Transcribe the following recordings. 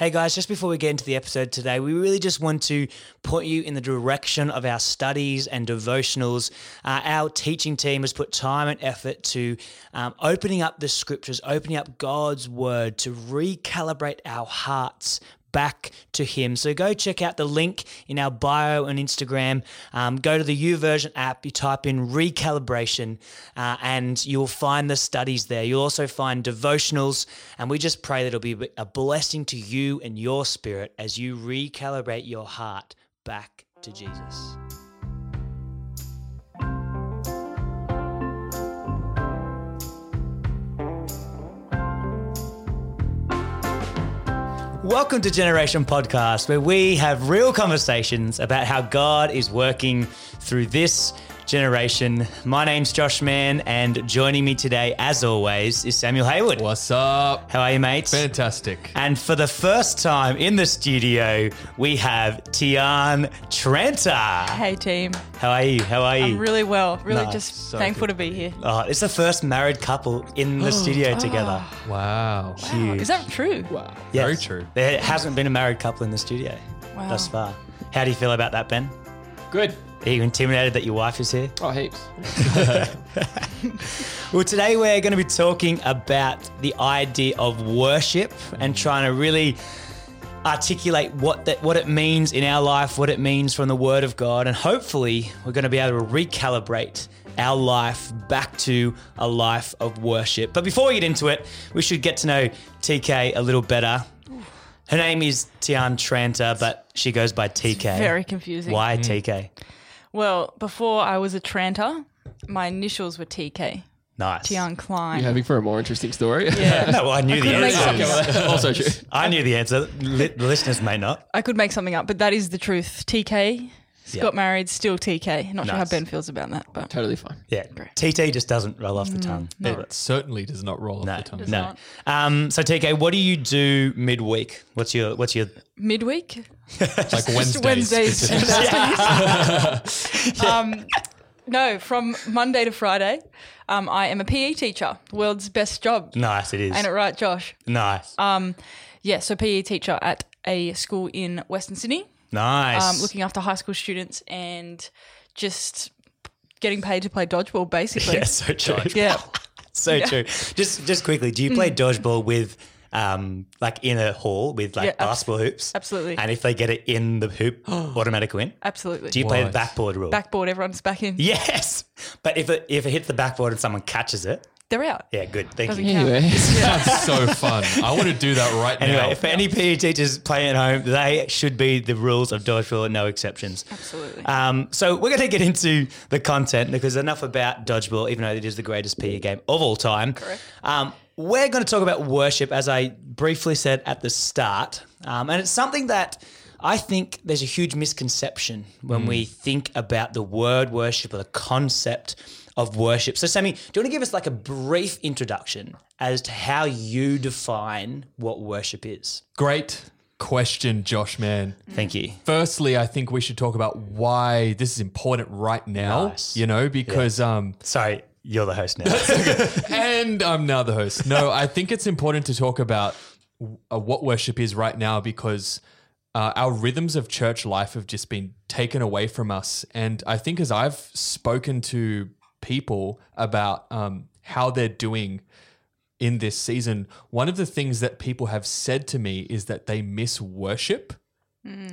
Hey guys, just before we get into the episode today, we really just want to point you in the direction of our studies and devotionals. Uh, our teaching team has put time and effort to um, opening up the scriptures, opening up God's word to recalibrate our hearts back to Him. So go check out the link in our bio and Instagram. Um, go to the YouVersion app, you type in recalibration, uh, and you'll find the studies there. You'll also find devotionals, and we just pray that it'll be a blessing to you and your spirit as you recalibrate your heart back to Jesus. Welcome to Generation Podcast, where we have real conversations about how God is working through this generation. My name's Josh Mann, and joining me today, as always, is Samuel Haywood. What's up? How are you, mates? Fantastic. And for the first time in the studio, we have Tiarne Tranter. Hey team, How are you? How are you? I'm really well. Really Nice. just So thankful good. to be here. oh, it's the first married couple in the studio ah. together. Wow. Wow, is that true? Wow. Yes. Very true. There hasn't been a married couple in the studio Wow. thus far. How do you feel about that, Ben? Good. Are you intimidated that your wife is here? Oh, heaps. Well, today we're going to be talking about the idea of worship and trying to really articulate what that what it means in our life, what it means from the Word of God, and hopefully we're going to be able to recalibrate our life back to a life of worship. But before we get into it, we should get to know TK a little better. Her name is Tiarne Tranter, but she goes by TK. Very confusing. Why TK? Mm. Well, before I was a Tranter, my initials were TK. Nice. Tiarne Klein. You having for a more interesting story? yeah. No, well, I knew the answer. something also true. I knew the answer. Li- the listeners may not. I could make something up, but that is the truth. TK. Yeah. Got married, still TK. Not sure how Ben feels about that, but Totally fine. Yeah. Great. TT just doesn't roll off the tongue. no. It certainly does not roll No, off the tongue. Does no. not. Um, so TK, what do you do midweek? What's your what's your midweek. Like Wednesdays. Wednesdays Thursdays. um, no, from Monday to Friday, um, I am a PE teacher. World's best job. nice? It is Ain't it right, Josh? nice, Um, yeah, so PE teacher at a school in Western Sydney, nice. um, looking after high school students and just getting paid to play dodgeball, basically. yeah, so true. Yeah. so true. Just just quickly, do you play dodgeball with um like in a hall with like Yeah, abs- basketball hoops? absolutely. And if they get it in the hoop, automatic win. Absolutely. Do you play the backboard rule? Backboard, everyone's back in. yes, but if it if it hits the backboard and someone catches it, They're out. yeah, good. Thank Doesn't you. count. Anyway, That's so fun. I want to do that right Anyway, now. if any PE teachers play at home, they should be the rules of dodgeball and no exceptions. Absolutely. Um, so we're going to get into the content because enough about dodgeball, even though it is the greatest PE game of all time. Correct. Um, we're going to talk about worship, as I briefly said at the start, um, and it's something that I think there's a huge misconception when we think about the word worship or the concept of worship. So, Sammy, do you want to give us like a brief introduction as to how you define what worship is? Great question, Josh, man. Thank you. Firstly, I think we should talk about why this is important right now, Nice. you know, because um Sorry, you're the host now. and I'm now the host. No, I think it's important to talk about uh, what worship is right now because uh, our rhythms of church life have just been taken away from us. And I think as I've spoken to people about um, how they're doing in this season, one of the things that people have said to me is that they miss worship.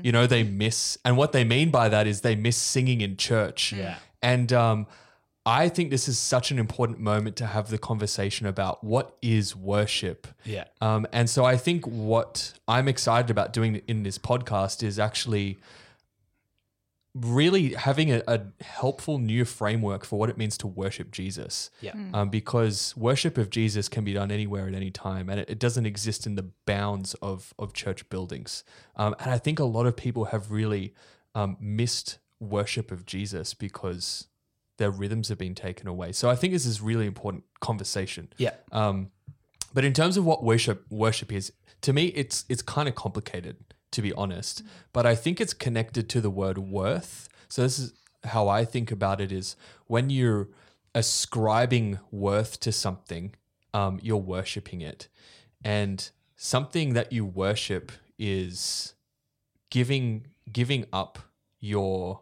You know, they miss, and what they mean by that is they miss singing in church. Yeah. And um, I think this is such an important moment to have the conversation about what is worship. yeah. Um, and so I think what I'm excited about doing in this podcast is actually really having a, a helpful new framework for what it means to worship Jesus. Yeah. Um, because worship of Jesus can be done anywhere at any time, and it, it doesn't exist in the bounds of of church buildings. Um, and I think a lot of people have really um, missed worship of Jesus because their rhythms have been taken away. So I think this is really important conversation. Yeah. Um, but in terms of what worship worship is, to me, it's it's kind of complicated to be honest. But I think it's connected to the word worth. So this is how I think about it: is when you're ascribing worth to something, um, you're worshiping it, and something that you worship is giving giving up your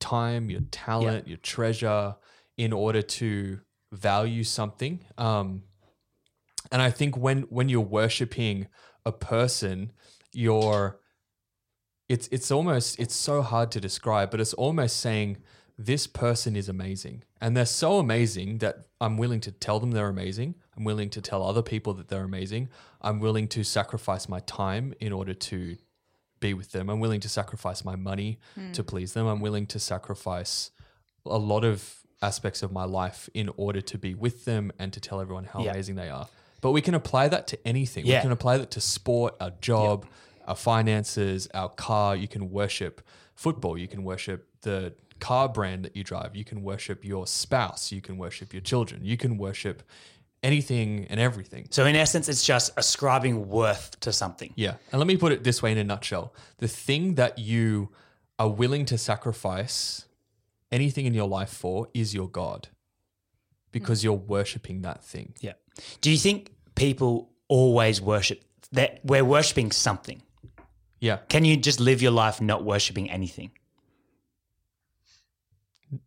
time, your talent, your treasure in order to value something. Um, and I think when when you're worshiping a person, you're it's it's almost it's so hard to describe, but it's almost saying this person is amazing. And they're so amazing that I'm willing to tell them they're amazing. I'm willing to tell other people that they're amazing. I'm willing to sacrifice my time in order to be with them. I'm willing to sacrifice my money hmm. to please them. I'm willing to sacrifice a lot of aspects of my life in order to be with them and to tell everyone how Yeah. amazing they are. But we can apply that to anything. Yeah. We can apply that to sport, our job, our finances, our car. You can worship football. You can worship the car brand that you drive. You can worship your spouse. You can worship your children. You can worship anything and everything. So in essence, it's just ascribing worth to something. Yeah. And let me put it this way in a nutshell the thing that you are willing to sacrifice anything in your life for is your God because you're worshiping that thing. Yeah. Do you think people always worship that we're worshiping something? Yeah. Can you just live your life not worshiping anything?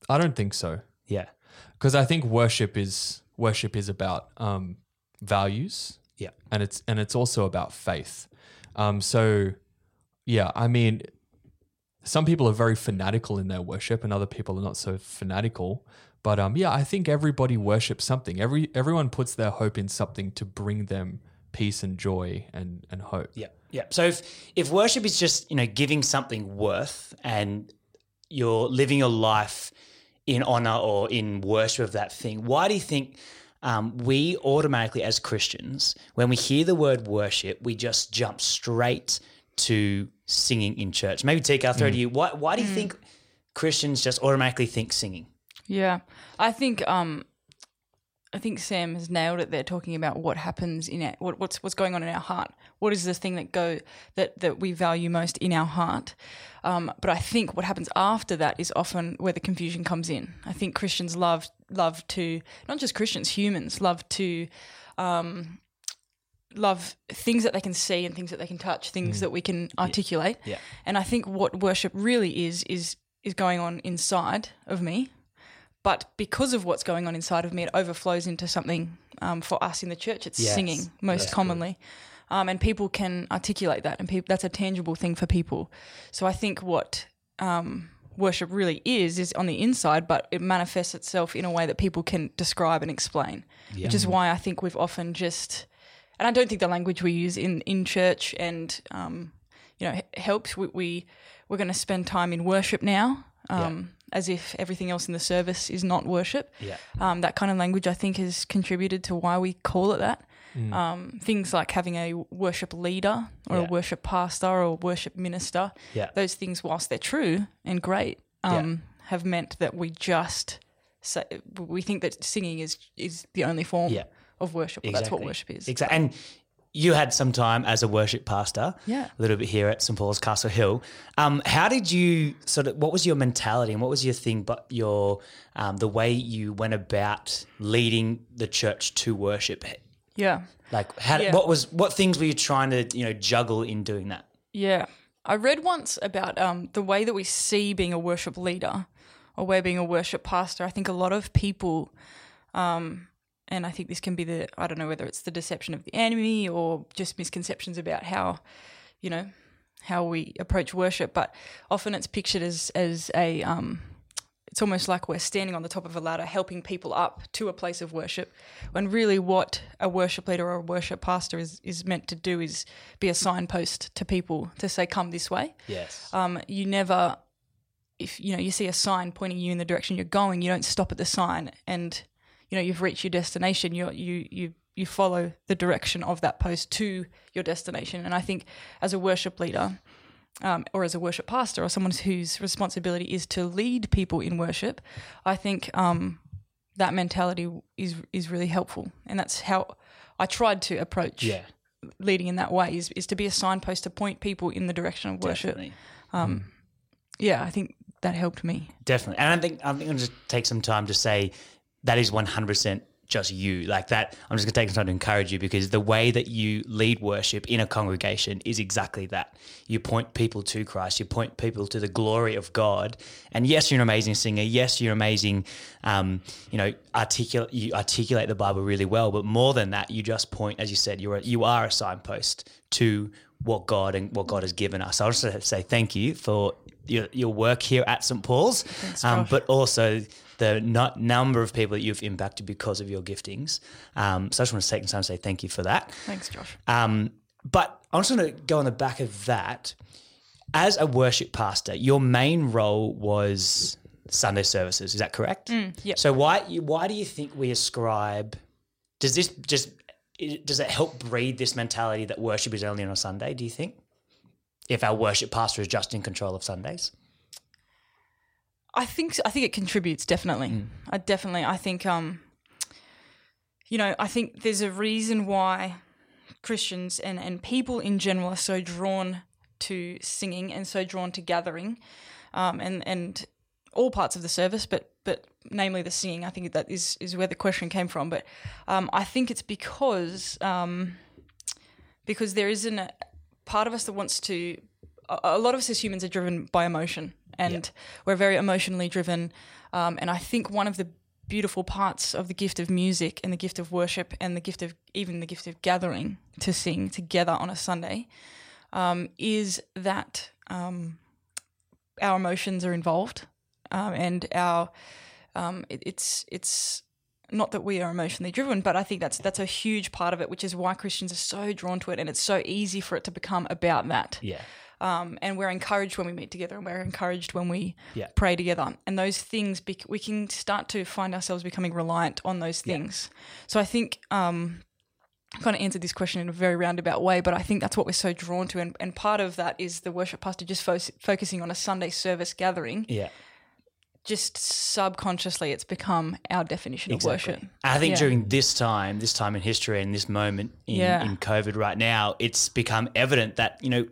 I don't think so. Yeah. Because I think worship is worship is about um, values Yeah. and it's and it's also about faith. Um, so yeah, I mean, some people are very fanatical in their worship, and other people are not so fanatical. But um, yeah, I think everybody worships something. Every everyone puts their hope in something to bring them peace and joy and and hope. Yeah. Yeah. So if if worship is just, you know, giving something worth and you're living your life in honor or in worship of that thing, why do you think um, we automatically, as Christians, when we hear the word worship, we just jump straight to singing in church? Maybe take I'll throw to you. Why, why do you think Christians just automatically think singing? Yeah, I think um, I think Sam has nailed it there, talking about what happens in our, what, what's what's going on in our heart. What is the thing that go that that we value most in our heart? Um, but I think what happens after that is often where the confusion comes in. I think Christians love love to not just Christians, humans love to um, love things that they can see and things that they can touch, things that we can articulate. Yeah. And I think what worship really is is is going on inside of me. But because of what's going on inside of me, it overflows into something um, for us in the church. It's Yes, singing most commonly. Um, and people can articulate that, and peop that's a tangible thing for people. So I think what um, worship really is is on the inside, but it manifests itself in a way that people can describe and explain. Which is why I think we've often just, and I don't think the language we use in in church and um, you know helps. We, we we're going to spend time in worship now, um, as if everything else in the service is not worship. Yeah. Um, that kind of language, I think, has contributed to why we call it that. Um, things like having a worship leader or Yeah. a worship pastor or a worship minister, Yeah. those things, whilst they're true and great, um, have meant that we just say, we think that singing is is the only form Yeah. of worship. Well, that's what worship is. Exactly. And you had some time as a worship pastor, Yeah. a little bit here at St Paul's Castle Hill. Um, how did you sort of? What was your mentality and what was your thing? But your um, the way you went about leading the church to worship. Yeah. Like, how, Yeah. what was what things were you trying to you know juggle in doing that? Yeah. I read once about um, the way that we see being a worship leader or where being a worship pastor. I think a lot of people, um, and I think this can be the, I don't know whether it's the deception of the enemy or just misconceptions about how, you know, how we approach worship, but often it's pictured as, as a, um, it's almost like we're standing on the top of a ladder helping people up to a place of worship when really what a worship leader or a worship pastor is, is meant to do is be a signpost to people to say come this way Yes. um, you never if you know you see a sign pointing you in the direction you're going you don't stop at the sign and you know you've reached your destination you you you you follow the direction of that post to your destination and i think as a worship leader um, or as a worship pastor or someone whose responsibility is to lead people in worship i think um, that mentality is is really helpful and that's how i tried to approach yeah. leading in that way is, is to be a signpost to point people in the direction of worship Definitely. yeah, I think that helped me. Definitely. And I think I think I'll just take some time to say that is one hundred percent just you like that. I'm just gonna take some time to encourage you because the way that you lead worship in a congregation is exactly that. You point people to Christ. You point people to the glory of God. And yes, you're an amazing singer. Yes, you're amazing. Um, you know, articulate you articulate the Bible really well. But more than that, you just point, as you said, you're a, you are a signpost to what God and what God has given us. I just to say thank you for your, your work here at St. Paul's, um, but also the nu- number of people that you've impacted because of your giftings. Um, so I just want to take some time to say thank you for that. Thanks, Josh. Um, but I just want to go on the back of that. As a worship pastor, your main role was Sunday services. Is that correct? yep. So why why do you think we ascribe? Does this just does it help breed this mentality that worship is only on a Sunday? Do you think? If our worship pastor is just in control of Sundays, I think I think it contributes definitely. I definitely I think um you know, I think there's a reason why Christians and and people in general are so drawn to singing and so drawn to gathering. Um and and all parts of the service, but but namely the singing. I think that is is where the question came from. But um, I think it's because um, because there isn't a part of us that wants to. A, lot of us as humans are driven by emotion, and we're very emotionally driven. Um, and I think one of the beautiful parts of the gift of music and the gift of worship and the gift of even the gift of gathering to sing together on a Sunday um, is that um, our emotions are involved um, and our um, it, it's it's not that we are emotionally driven, but I think that's that's a huge part of it, which is why Christians are so drawn to it, and it's so easy for it to become about that. yeah, Um, and we're encouraged when we meet together, and we're encouraged when we Yeah. pray together, and those things bec- we can start to find ourselves becoming reliant on those things. So I think. Um, I kind of answered this question in a very roundabout way, but I think that's what we're so drawn to, and, and part of that is the worship pastor just fo- focusing on a Sunday service gathering yeah. just subconsciously it's become our definition of worship. I think Yeah. during this time, this time in history, and this moment in, Yeah. in COVID right now, it's become evident that you know,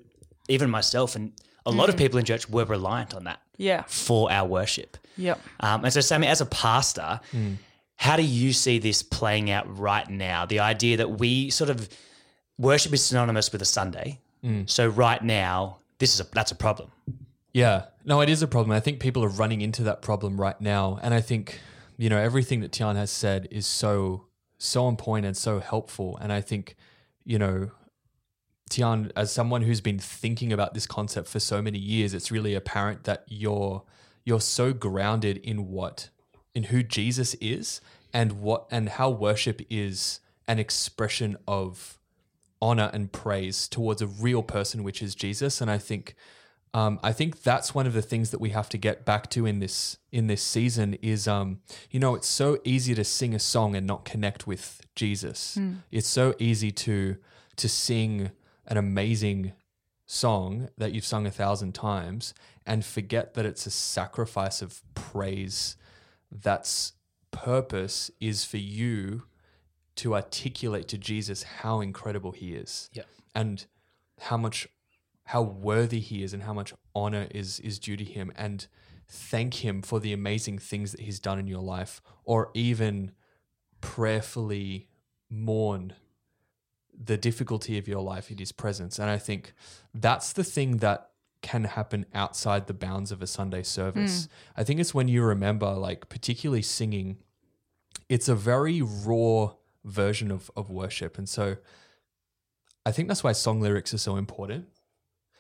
even myself and a lot of Mm. people in church were reliant on that Yeah. for our worship. Yep. Um, and so, Sammy, as a pastor, Hmm. how do you see this playing out right now? The idea that we sort of worship is synonymous with a Sunday. Hmm. So right now, this is a that's a problem. Yeah, no, it is a problem. I think people are running into that problem right now, and I think you know everything that Tiarne has said is so so on point and so helpful. And I think you know Tiarne, as someone who's been thinking about this concept for so many years, it's really apparent that you're you're so grounded in what in who Jesus is and what and how worship is an expression of honor and praise towards a real person, which is Jesus. And I think um, I think that's one of the things that we have to get back to in this in this season is um, you know it's so easy to sing a song and not connect with Jesus. It's so easy to to sing an amazing song that you've sung a thousand times and forget that it's a sacrifice of praise that's purpose is for you to articulate to Jesus how incredible he is Yeah. and how much how worthy he is and how much honor is is due to him and thank him for the amazing things that he's done in your life or even prayerfully mourn the difficulty of your life in his presence. And i think that's the thing that can happen outside the bounds of a sunday service. I think it's when you remember like particularly singing it's a very raw version of, of worship. And so i think that's why song lyrics are so important.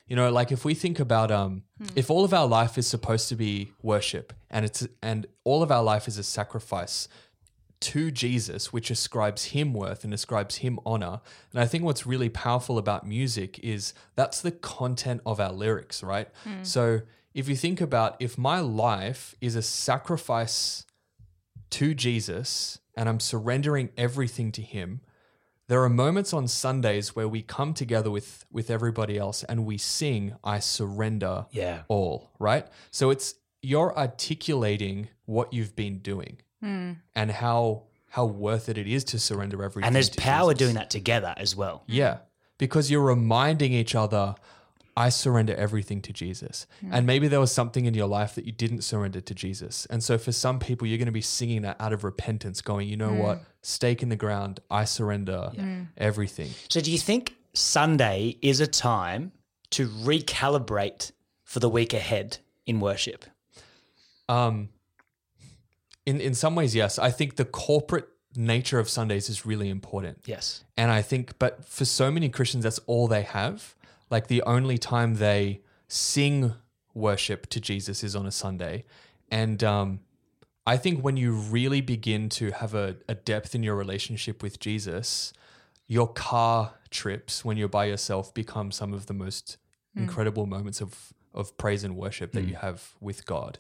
You know like if we think about um if all of our life is supposed to be worship and it's and all of our life is a sacrifice to Jesus, which ascribes him worth and ascribes him honor. And I think what's really powerful about music is that's the content of our lyrics, right? Hmm. So if you think about if my life is a sacrifice to Jesus and I'm surrendering everything to him, there are moments on Sundays where we come together with with everybody else and we sing I surrender Yeah. all, right? So it's you're articulating what you've been doing Hmm. and how how worth it it is to surrender everything. And there's to power Jesus. doing that together as well. Yeah, because you're reminding each other, I surrender everything to Jesus. Hmm. And maybe there was something in your life that you didn't surrender to Jesus. And so for some people, you're going to be singing that out of repentance, going, you know hmm. what? Stake in the ground. I surrender everything. So, do you think Sunday is a time to recalibrate for the week ahead in worship? Um, in, in some ways, yes. I think the corporate nature of Sundays is really important. Yes. And I think, but for so many Christians, that's all they have. Like the only time they sing worship to Jesus is on a Sunday. And um, I think when you really begin to have a, a depth in your relationship with Jesus, your car trips when you're by yourself become some of the most incredible moments of, of praise and worship that you have with God.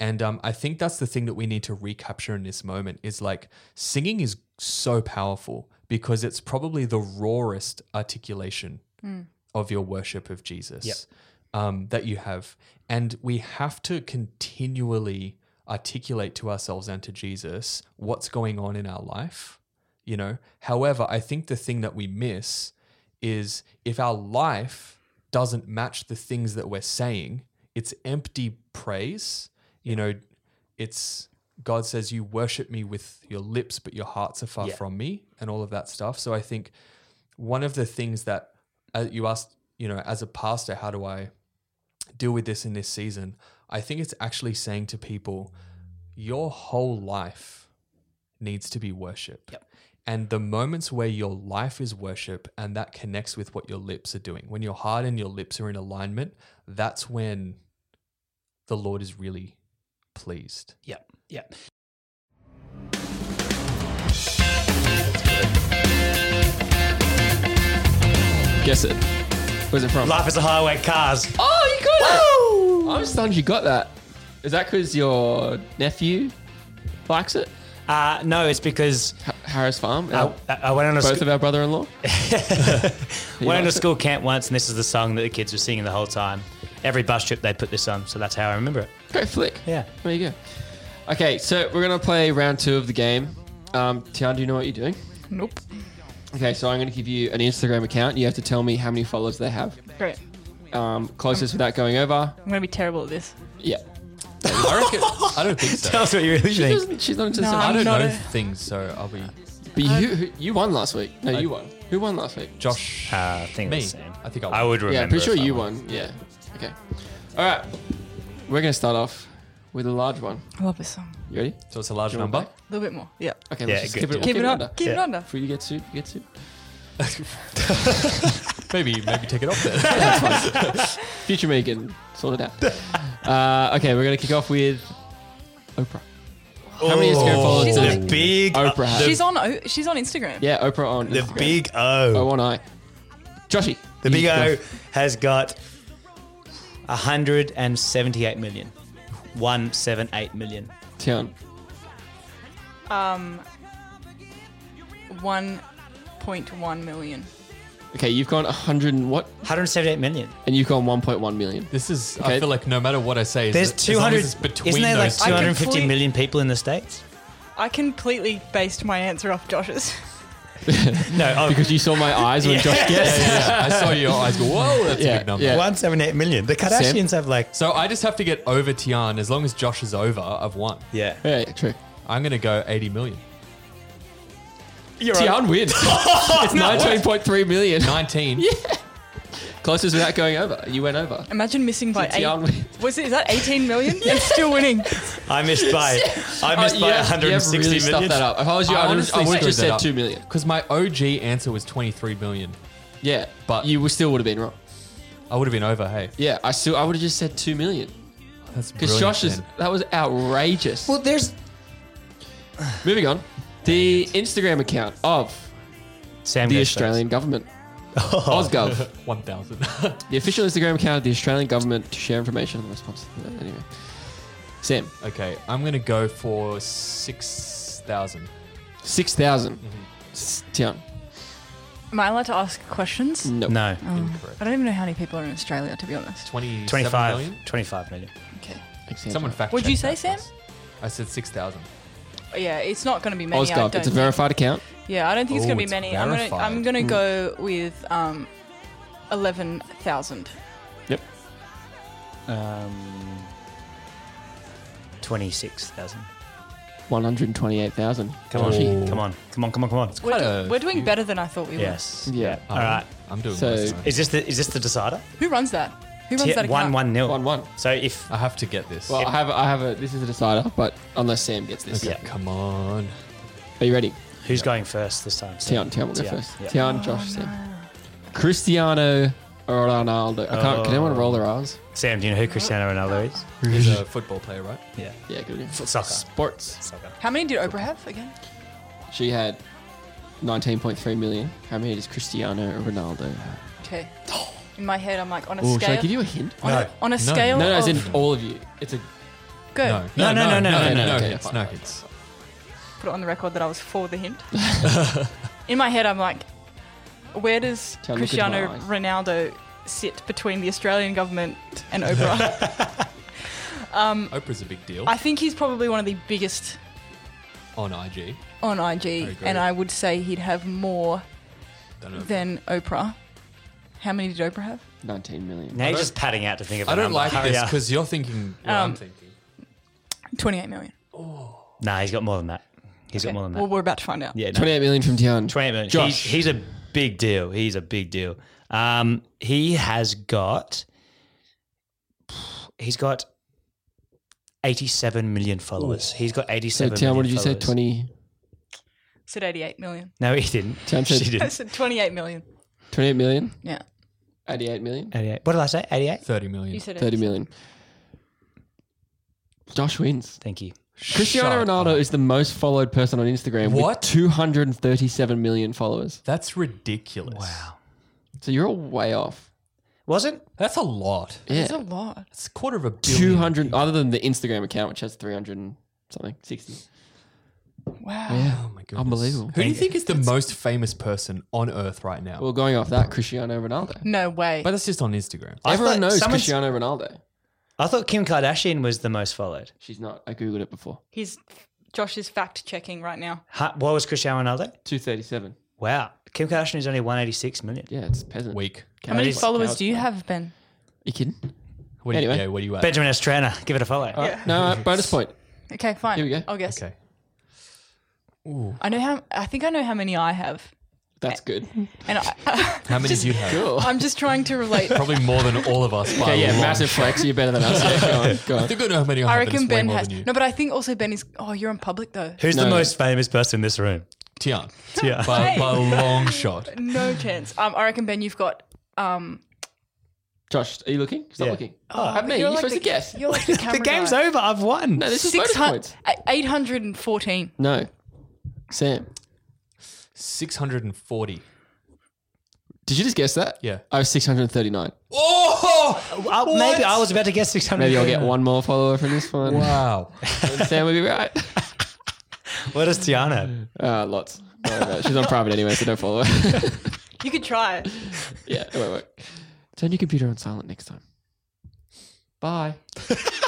And um, I think that's the thing that we need to recapture in this moment is like singing is so powerful because it's probably the rawest articulation of your worship of Jesus Yep. um, that you have. And we have to continually articulate to ourselves and to Jesus what's going on in our life, you know. However, I think the thing that we miss is if our life doesn't match the things that we're saying, it's empty praise. You know, it's God says, You worship me with your lips, but your hearts are far Yeah. from me, and all of that stuff. So I think one of the things that uh, you asked, you know, as a pastor, how do I deal with this in this season? I think it's actually saying to people, your whole life needs to be worship. Yep. And the moments where your life is worship and that connects with what your lips are doing, when your heart and your lips are in alignment, that's when the Lord is really pleased. Yep. Yep. Guess it. Where's it from? Life is a highway, cars. Oh, you got it! I'm stunned you got that. Is that because your nephew likes it? Uh, no, it's because Ha- Harris Farm? I, I went on a both sc- of our brother-in-law? went on a likes it? school camp once, and this is the song that the kids were singing the whole time. Every bus trip they'd put this on, so that's how I remember it. Great flick. Yeah. There you go. Okay, so we're going to play round two of the game. Um, Tiarne, do you know what you're doing? Nope. Okay, so I'm going to give you an Instagram account. You have to tell me how many followers they have. Great. Um, closest without going over. I'm going to be terrible at this. Yeah. I reckon, I don't think so. Tell us what you really She think. doesn't, she's not into No, I I'm don't not know a- things, so I'll be But you you won last week. No, you won. Who won last week? Josh. Uh, I think me. it's the same. I think I'll I would remember. Yeah, I'm pretty sure if I you won. won. Yeah. Okay. All right. We're going to start off with a large one. I love this song. You ready? So it's a large Do you want number. to A little bit more. Yeah. Okay, Yeah, let's just good, keep it, yeah. we'll Keep, it under. up. Keep it Yeah. under. For you to get sued, you get sued. Maybe maybe take it off then. Future me can sort it out. Uh, okay, we're going to kick off with Oprah. How many Instagram followers She's does on The big Oprah has? She's on. O- She's on Instagram. Yeah, Oprah on Instagram. The Instagram. big Oh, O. one eye. Joshy. The you big go. O has got 178 million. 178 million. Tiarne. Um. One point one million. Okay, you've gone 100 and what? 178 million. And you've gone 1.1 million. This is. Okay. I feel like no matter what I say, There's as long 200. as it's between Isn't there like those two. I 250 complete- million people in the states? I completely based my answer off Josh's. No, oh, Because you saw my eyes when Josh Yeah, guessed. yeah, yeah. I saw your eyes go. Whoa, that's Yeah, a big number. yeah. 178 million. The Kardashians have like. So I just have to get over Tiarne. As long as Josh is over, I've won. Yeah. Yeah, yeah, true. I'm gonna go 80 million. You're Tiarne wins. it's 19.3 million. 19. Closest without going over. You went over. Imagine missing by So eight. Tiarne wins. Was it? Is that 18 million? And still winning. I missed by. I missed Uh, by you have- you have 160 really million. stuffed that up. If I was you, I I, would honestly have just screwed said up. 2 million. Because my OG answer was 23 million. Yeah, But- but you would- still would have been wrong. I would have been over. Hey, Yeah, I still I would have just said 2 million. that's Because brilliant. Josh is then. that was outrageous. Well, there's Moving on. The Instagram account of Sam the goes Australian government. first. ausgov. 1,000. the official Instagram account of the Australian government to share information on the response. Anyway. Sam, okay, I'm gonna go for 6,000. 6,000. Mm-hmm. Tiarne. Am I allowed to ask questions? No. No. Incorrect. I don't even know how many people are in Australia, to be honest. 27 25 million? 25 million. Okay. Thanks, Sam. Someone fact What'd you say, Sam? us. I said 6,000. Yeah, it's not going to be many. I ausgov. It's a verified account. Yeah, I don't think it's Oh, going to be it's many. I'm going to verified. I'm going to Mm. go with um, eleven thousand. Um, twenty-six thousand. One hundred twenty-eight thousand. Come on, Oh. come on, come on, come on, come on. We're, Quite do- a we're doing few. better than I thought we were. Yes. Yeah. All right. I'm doing So- this. Is this the is this the decider? Who runs that? Who runs T- that one account? one nil. One one. So if I have to get this. Well, I have I have a this is a decider, but unless Sam gets this. Yeah. Come on. Are you ready? Who's going first this time? So- Tiarne, Tiarne will go Tiarne, first. yeah. Tiarne, Josh, Sam. Cristiano Ronaldo. I can't. Can anyone oh. roll their R's? Sam, do you know who Cristiano Ronaldo is? He's a football player, right? Yeah. Yeah, good. idea. Soccer. Sports. Soccer. How many did Oprah have again? She had 19.3 million. How many does Cristiano Ronaldo have? Okay. In my head, I'm like on a Oh, should I scale. give you a hint? on, No. a, on a scale No, no, as of in all of you. It's a go. No, no, no, no, no, no, no, no, okay, hits, fine, no fine, hits. Put it on the record that I was for the hint. In my head, I'm like, where does Tell me, look Cristiano. Ronaldo sit between the Australian government and Oprah? Oprah's a big deal I think he's probably one of the biggest on IG. on IG, agree. and I would say he'd have more Don't know. than Oprah. How many did Oprah have? 19 million. Now you're just padding out to think of. a I don't number. like Hurry this up. because you're thinking what I'm Um, thinking. 28 million. Nah, he's got more than that. He's Okay. got more than that. Well, we're about to find out. yeah, no. 28 million from Tiarne. 28 million. Josh. He's, he's a big deal. He's a big deal. Um, he has got. He's got 87 million followers. He's got So 87 Tiarne, what did million you say? 20, said 88 million. No, he didn't. Tiarne said- she didn't. said 28 million. 28 million? Yeah. 88 million? 88. What did I say? 88? 30 million. You said 30 million. Josh wins. Thank you. Cristiano Shut Ronaldo up. is the most followed person on Instagram What? with 237 million followers. That's ridiculous. Wow. So you're all way off. Wasn't? That's a lot. Yeah. It's a lot. It's a quarter of a billion. 200, other than the Instagram account, which has 300 and something, 60. Wow. Yeah. Oh my goodness. Unbelievable. Who do you think is the most famous person on earth right now? Well, going off that, Cristiano Ronaldo. No way. but that's just on Instagram. I Everyone thought knows someone's- Cristiano Ronaldo. I thought Kim Kardashian was the most followed. She's not. I googled it before. He's Josh is fact checking right now. Huh, what was Cristiano Ronaldo? 237. Wow. Kim Kardashian is only 186 million. Yeah, it's peasant. Week. How many Cows- followers do you have, Ben? You kidding? What do you, Anyway. yeah, what do you at? Benjamin Estrana, give it a follow. Yeah. No, uh, bonus point. Okay, fine. Here we go. I'll guess. Okay. I know how. I think I know how many I have, That's good. and I, How many do you have? Cool. I'm just trying to relate. Probably more than all of us. by Okay, yeah, long massive flex. You're better than us. Yeah, go on. Go I on. think I know how many I, I have. reckon Ben has. No, but I think also Ben is. Oh, you're in public though. Who's No, the most famous person in this room? Tiarne. Yeah. By, by a long shot. No chance. Um, I reckon Ben, you've got. Um, Josh, are you looking? Stop Yeah. looking. oh, Have me. You're, supposed the, to guess. You're like the camera the game's guy. over. I've won. No, this is Six bonus points. eight hundred and fourteen. No. Sam, 640. did you just guess that? Yeah. I was 639. Oh! Uh, maybe I was about to guess 600. Maybe I'll get one more follower from this one. Wow. Sam will be right. What does Tiarne? Uh, lots. Don't worry about it. She's on private anyway, so don't follow her. You could try it. yeah, it won't work. Turn your computer on silent next time. Bye.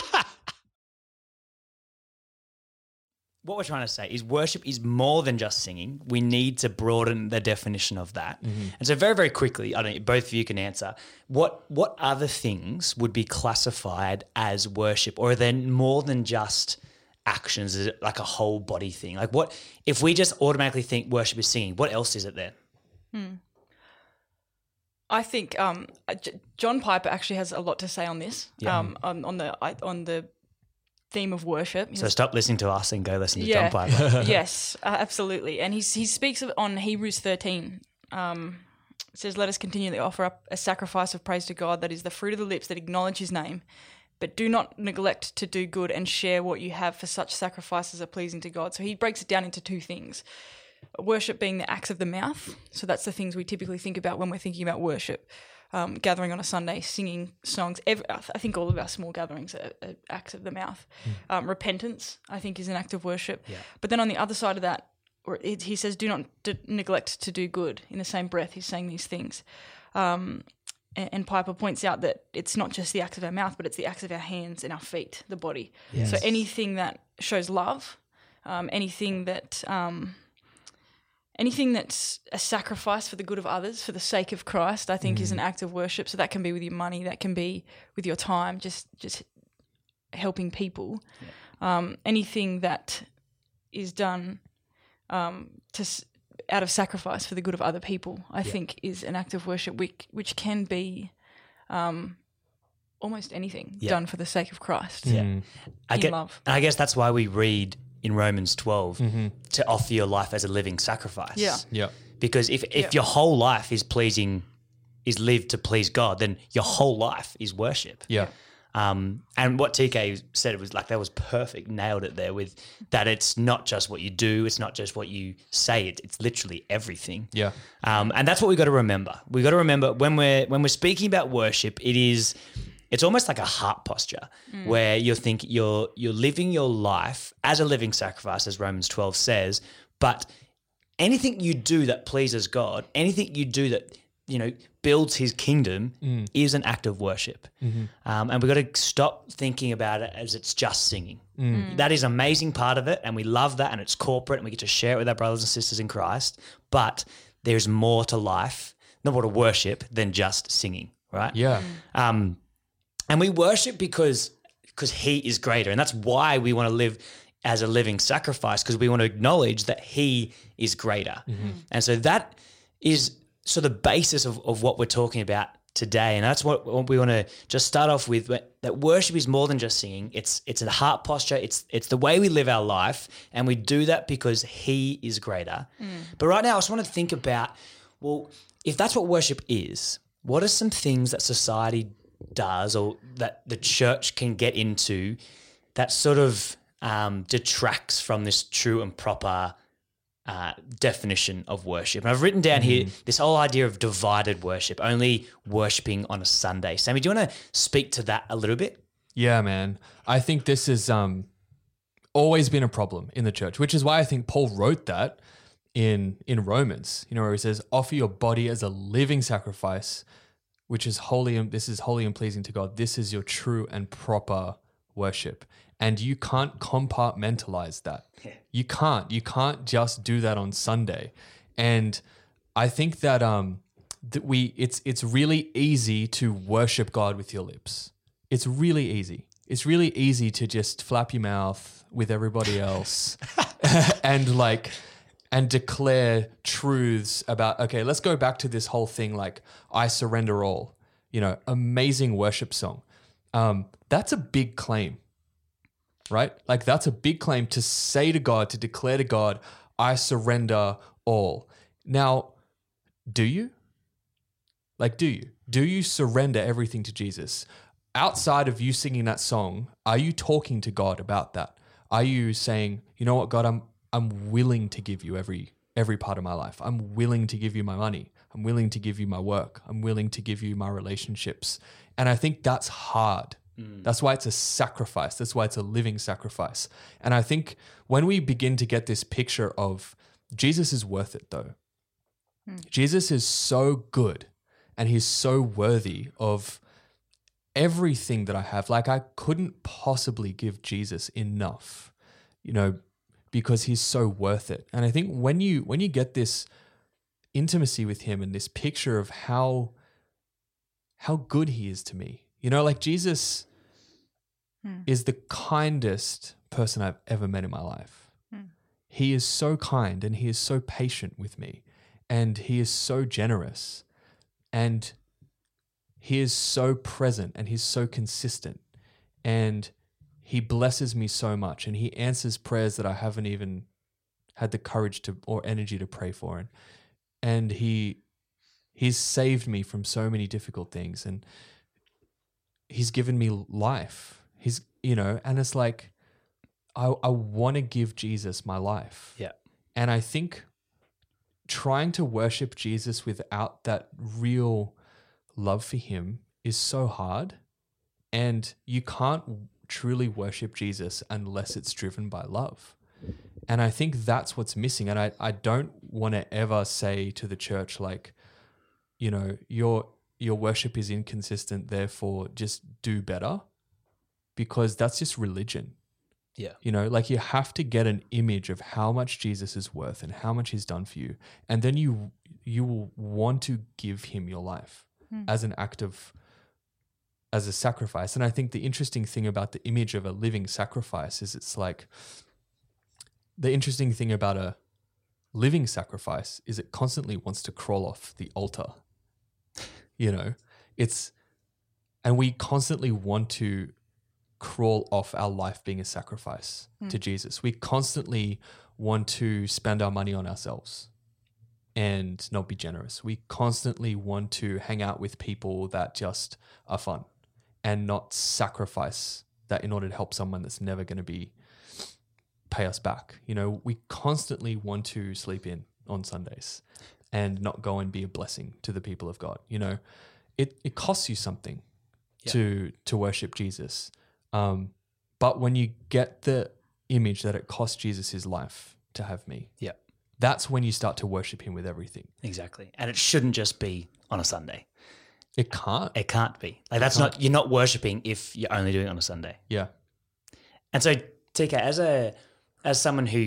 What we're trying to say is worship is more than just singing. We need to broaden the definition of that. And so, very, very quickly, I don't both of you can answer. What what other things would be classified as worship, or are there more than just actions? Is it like a whole body thing? Like, what if we just automatically think worship is singing? What else is it then? I think um, John Piper actually has a lot to say on this. Yeah. Um, on, on the on the theme of worship. He So stop listening to us and go listen to Yeah. John Piper. yes, uh, absolutely. And he's, he speaks of, on Hebrews 13. Um, it says, Let us continually offer up a sacrifice of praise to God that is the fruit of the lips that acknowledge his name. But do not neglect to do good and share what you have, for such sacrifices are pleasing to God. So he breaks it down into two things worship being the acts of the mouth. So that's the things we typically think about when we're thinking about worship. Um, gathering on a Sunday, singing songs. Every, I think all of our small gatherings are, are acts of the mouth. Um, repentance, I think, is an act of worship. But then on the other side of that, or it, he says, "Do not d- neglect to do good." In the same breath, he's saying these things. Um, and, and Piper points out that it's not just the acts of our mouth, but it's the acts of our hands and our feet, the body. So anything that shows love, um, anything that um, anything that's a sacrifice for the good of others, for the sake of Christ, I think is an act of worship. So that can be with your money, that can be with your time, just just helping people. Um, anything that is done um, to out of sacrifice for the good of other people, I think, is an act of worship, which which can be um, almost anything Yeah. done for the sake of Christ. Yeah. I In get, love. and I guess that's why we read in Romans 12 to offer your life as a living sacrifice. Yeah. Yeah. Because if, if Yeah. your whole life is pleasing, is lived to please God, then your whole life is worship. Yeah. Um, and what TK said it was like that was perfect, nailed it there with that it's not just what you do, it's not just what you say, it, it's literally everything. Yeah. Um, and that's what we got to remember. We got to remember when we're when we're speaking about worship, it is it's almost like a heart posture mm. where you're think you're you're living your life as a living sacrifice, as Romans twelve says. But anything you do that pleases God, anything you do that you know builds His kingdom, mm. is an act of worship. Mm-hmm. Um, and we've got to stop thinking about it as it's just singing. Mm. That is amazing part of it, and we love that, and it's corporate, and we get to share it with our brothers and sisters in Christ. But there's more to life, not more to worship than just singing, right? Yeah. Um, and we worship because because He is greater, and that's why we want to live as a living sacrifice because we want to acknowledge that He is greater, mm-hmm. and so that is so the basis of, of what we're talking about today, and that's what, what we want to just start off with. That worship is more than just singing; it's it's a heart posture. It's it's the way we live our life, and we do that because He is greater. Mm. But right now, I just want to think about well, if that's what worship is, what are some things that society does or that the church can get into that sort of um, detracts from this true and proper uh, definition of worship? And I've written down here this whole idea of divided worship, only worshiping on a Sunday. Sammy, do you want to speak to that a little bit? Yeah, man. I think this has um, always been a problem in the church, which is why I think Paul wrote that in in Romans. You know, where he says, "Offer your body as a living sacrifice, which is holy and this is holy and pleasing to God. This is your true and proper worship." And you can't compartmentalize that. You can't. You can't just do that on Sunday. And I think that um that we it's it's really easy to worship God with your lips. It's really easy. It's really easy to just flap your mouth with everybody else and like and declare truths about okay, let's go back to this whole thing like I surrender all. You know, amazing worship song. Um, that's a big claim. Right? Like that's a big claim to say to God, to declare to God, I surrender all. Now, do you? Like, do you? Do you surrender everything to Jesus? Outside of you singing that song, are you talking to God about that? Are you saying, you know what, God, I'm I'm willing to give you every every part of my life. I'm willing to give you my money. I'm willing to give you my work. I'm willing to give you my relationships. And I think that's hard. Mm. That's why it's a sacrifice. That's why it's a living sacrifice. And I think when we begin to get this picture of Jesus is worth it though. Hmm. Jesus is so good and he's so worthy of everything that I have. Like I couldn't possibly give Jesus enough, you know, because he's so worth it. And I think when you when you get this intimacy with him and this picture of how how good he is to me. You know, like Jesus hmm. is the kindest person I've ever met in my life. Hmm. He is so kind and he is so patient with me and he is so generous and he is so present and he's so consistent and he blesses me so much and he answers prayers that I haven't even had the courage to or energy to pray for. And and he he's saved me from so many difficult things and he's given me life. He's you know and it's like i i want to give jesus my life. Yeah. and i think trying to worship jesus without that real love for him is so hard. And you can't truly worship jesus unless it's driven by love and I think that's what's missing. And I, I don't want to ever say to the church, like, you know, your your worship is inconsistent, therefore just do better. Because that's just religion. Yeah. You know, like you have to get an image of how much Jesus is worth and how much he's done for you. And then you you will want to give him your life hmm. as an act of as a sacrifice. And I think the interesting thing about the image of a living sacrifice is it's like the interesting thing about a living sacrifice is it constantly wants to crawl off the altar. You know, it's and we constantly want to crawl off our life being a sacrifice hmm. to Jesus. We constantly want to spend our money on ourselves and not be generous. We constantly want to hang out with people that just are fun and not sacrifice that in order to help someone that's never going to be pay us back. You know, we constantly want to sleep in on Sundays and not go and be a blessing to the people of God. You know, it, it costs you something to to worship Jesus. Um, but when you get the image that it cost Jesus his life to have me, Yeah. that's when you start to worship him with everything. Exactly. And it shouldn't just be on a Sunday. It can't. It can't be. Like that's not you're not worshiping if you're only doing it on a Sunday. Yeah. And so TK, as a as someone who,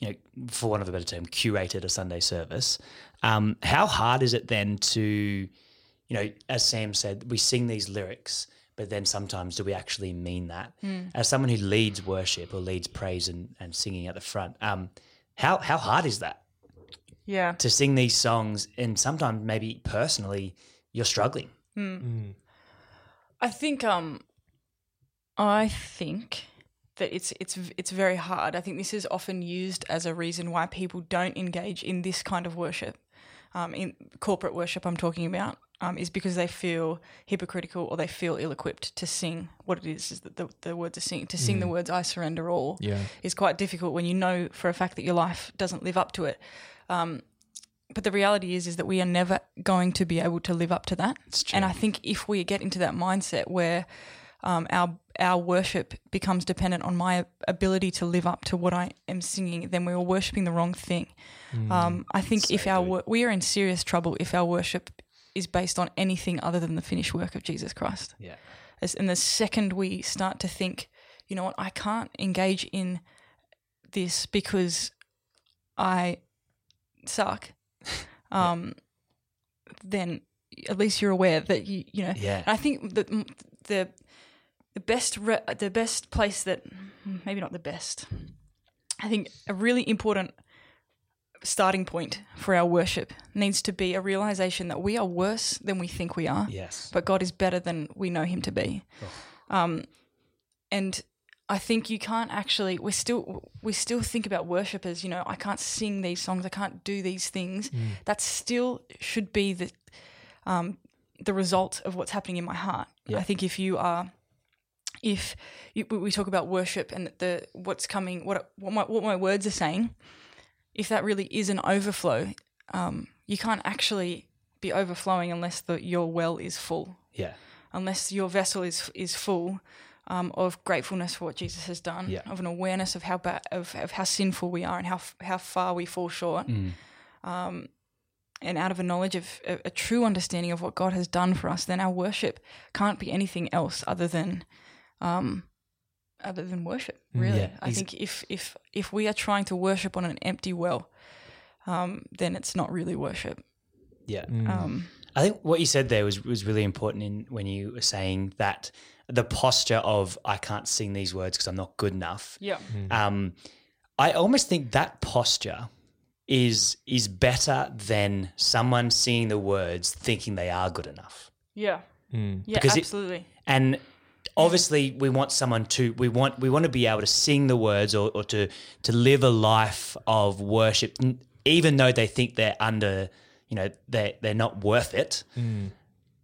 you know, for want of a better term, curated a Sunday service, um, how hard is it then to, you know, as Sam said, we sing these lyrics, but then sometimes do we actually mean that? As someone who leads worship or leads praise and, and singing at the front, um, how how hard is that Yeah. to sing these songs and sometimes maybe personally you're struggling? I think um I think that it's it's it's very hard. I think this is often used as a reason why people don't engage in this kind of worship. Um, in corporate worship, I'm talking about, um, is because they feel hypocritical or they feel ill-equipped to sing what it is, is that the, the words are singing. To sing the words "I surrender all" Yeah. is quite difficult when you know for a fact that your life doesn't live up to it. Um, but the reality is, is that we are never going to be able to live up to that. And I think if we get into that mindset where um, our our worship becomes dependent on my ability to live up to what I am singing, then we are worshiping the wrong thing. Um, I think if our wor- we are in serious trouble if our worship is based on anything other than the finished work of Jesus Christ. Yeah. As, and the second we start to think, you know what, I can't engage in this because I suck, um, then at least you're aware that you, you know. Yeah. I think that the the best re- the best place that maybe not the best. I think a really important starting point for our worship needs to be a realization that we are worse than we think we are Yes. but God is better than we know Him to be. Um, and I think you can't actually. We still we still think about worship as you know. I can't sing these songs. I can't do these things. That still should be the um, the result of what's happening in my heart. I think if you are. If you, we- we talk about worship and the what's coming, what what my, what my words are saying, if that really is an overflow, um, you can't actually be overflowing unless the, your well is full Yeah. unless your vessel is is full um, of gratefulness for what Jesus has done, Yeah. of an awareness of how bad, of, of how sinful we are and how f- how far we fall short, um, and out of a knowledge of a, a true understanding of what God has done for us, then our worship can't be anything else other than. Um, other than worship, really, Yeah, I think if if if we are trying to worship on an empty well, um, then it's not really worship. Yeah. Um, I think what you said there was was really important in when you were saying that the posture of I can't sing these words because I'm not good enough. yeah, mm. Um, I almost think that posture is is better than someone seeing the words thinking they are good enough. yeah, mm. yeah, Because it- absolutely. And obviously we want someone to we want we want to be able to sing the words or, or to to live a life of worship even though they think they're under you know they they're not worth it mm.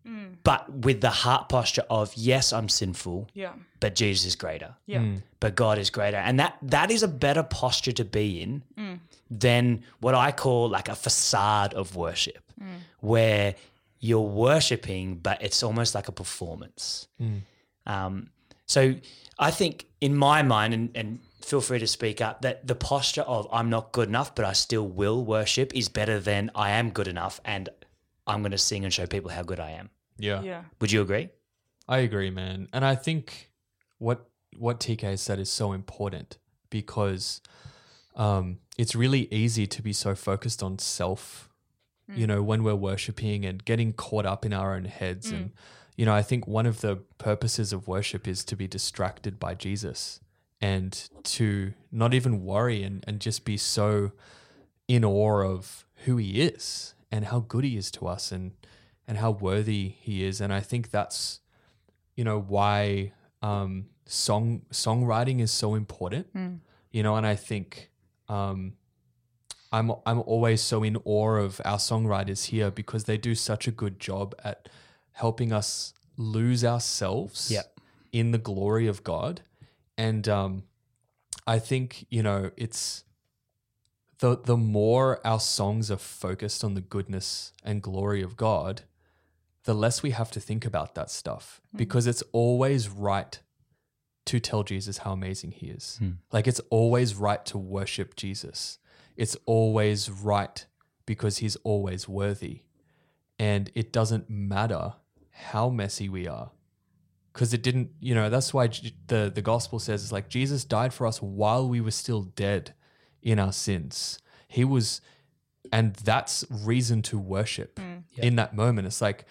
Mm. but with the heart posture of yes i'm sinful yeah, but jesus is greater. Yeah. Mm. but god is greater. And that that is a better posture to be in mm. than what i call like a facade of worship where you're worshiping but it's almost like a performance. Um, so I think in my mind, and, and feel free to speak up, that the posture of I'm not good enough, but I still will worship is better than I am good enough and I'm going to sing and show people how good I am. Yeah. Yeah. Would you agree? I agree, man. And I think what what TK said is so important because um, it's really easy to be so focused on self, you know, when we're worshiping and getting caught up in our own heads. And, you know, I think one of the purposes of worship is to be distracted by Jesus and to not even worry and, and just be so in awe of who he is and how good he is to us and and how worthy he is. And I think that's, you know, why um, song songwriting is so important. You know, and I think um, I'm I'm always so in awe of our songwriters here because they do such a good job at helping us lose ourselves Yep. in the glory of God. And um, I think, you know, it's the the more our songs are focused on the goodness and glory of God, the less we have to think about that stuff hmm. because it's always right to tell Jesus how amazing he is. Hmm. Like it's always right to worship Jesus. It's always right because he's always worthy. And it doesn't matter how messy we are. Because it didn't, you know, that's why the, the gospel says it's like Jesus died for us while we were still dead in our sins. He was, and that's reason to worship hmm. in that moment. It's like,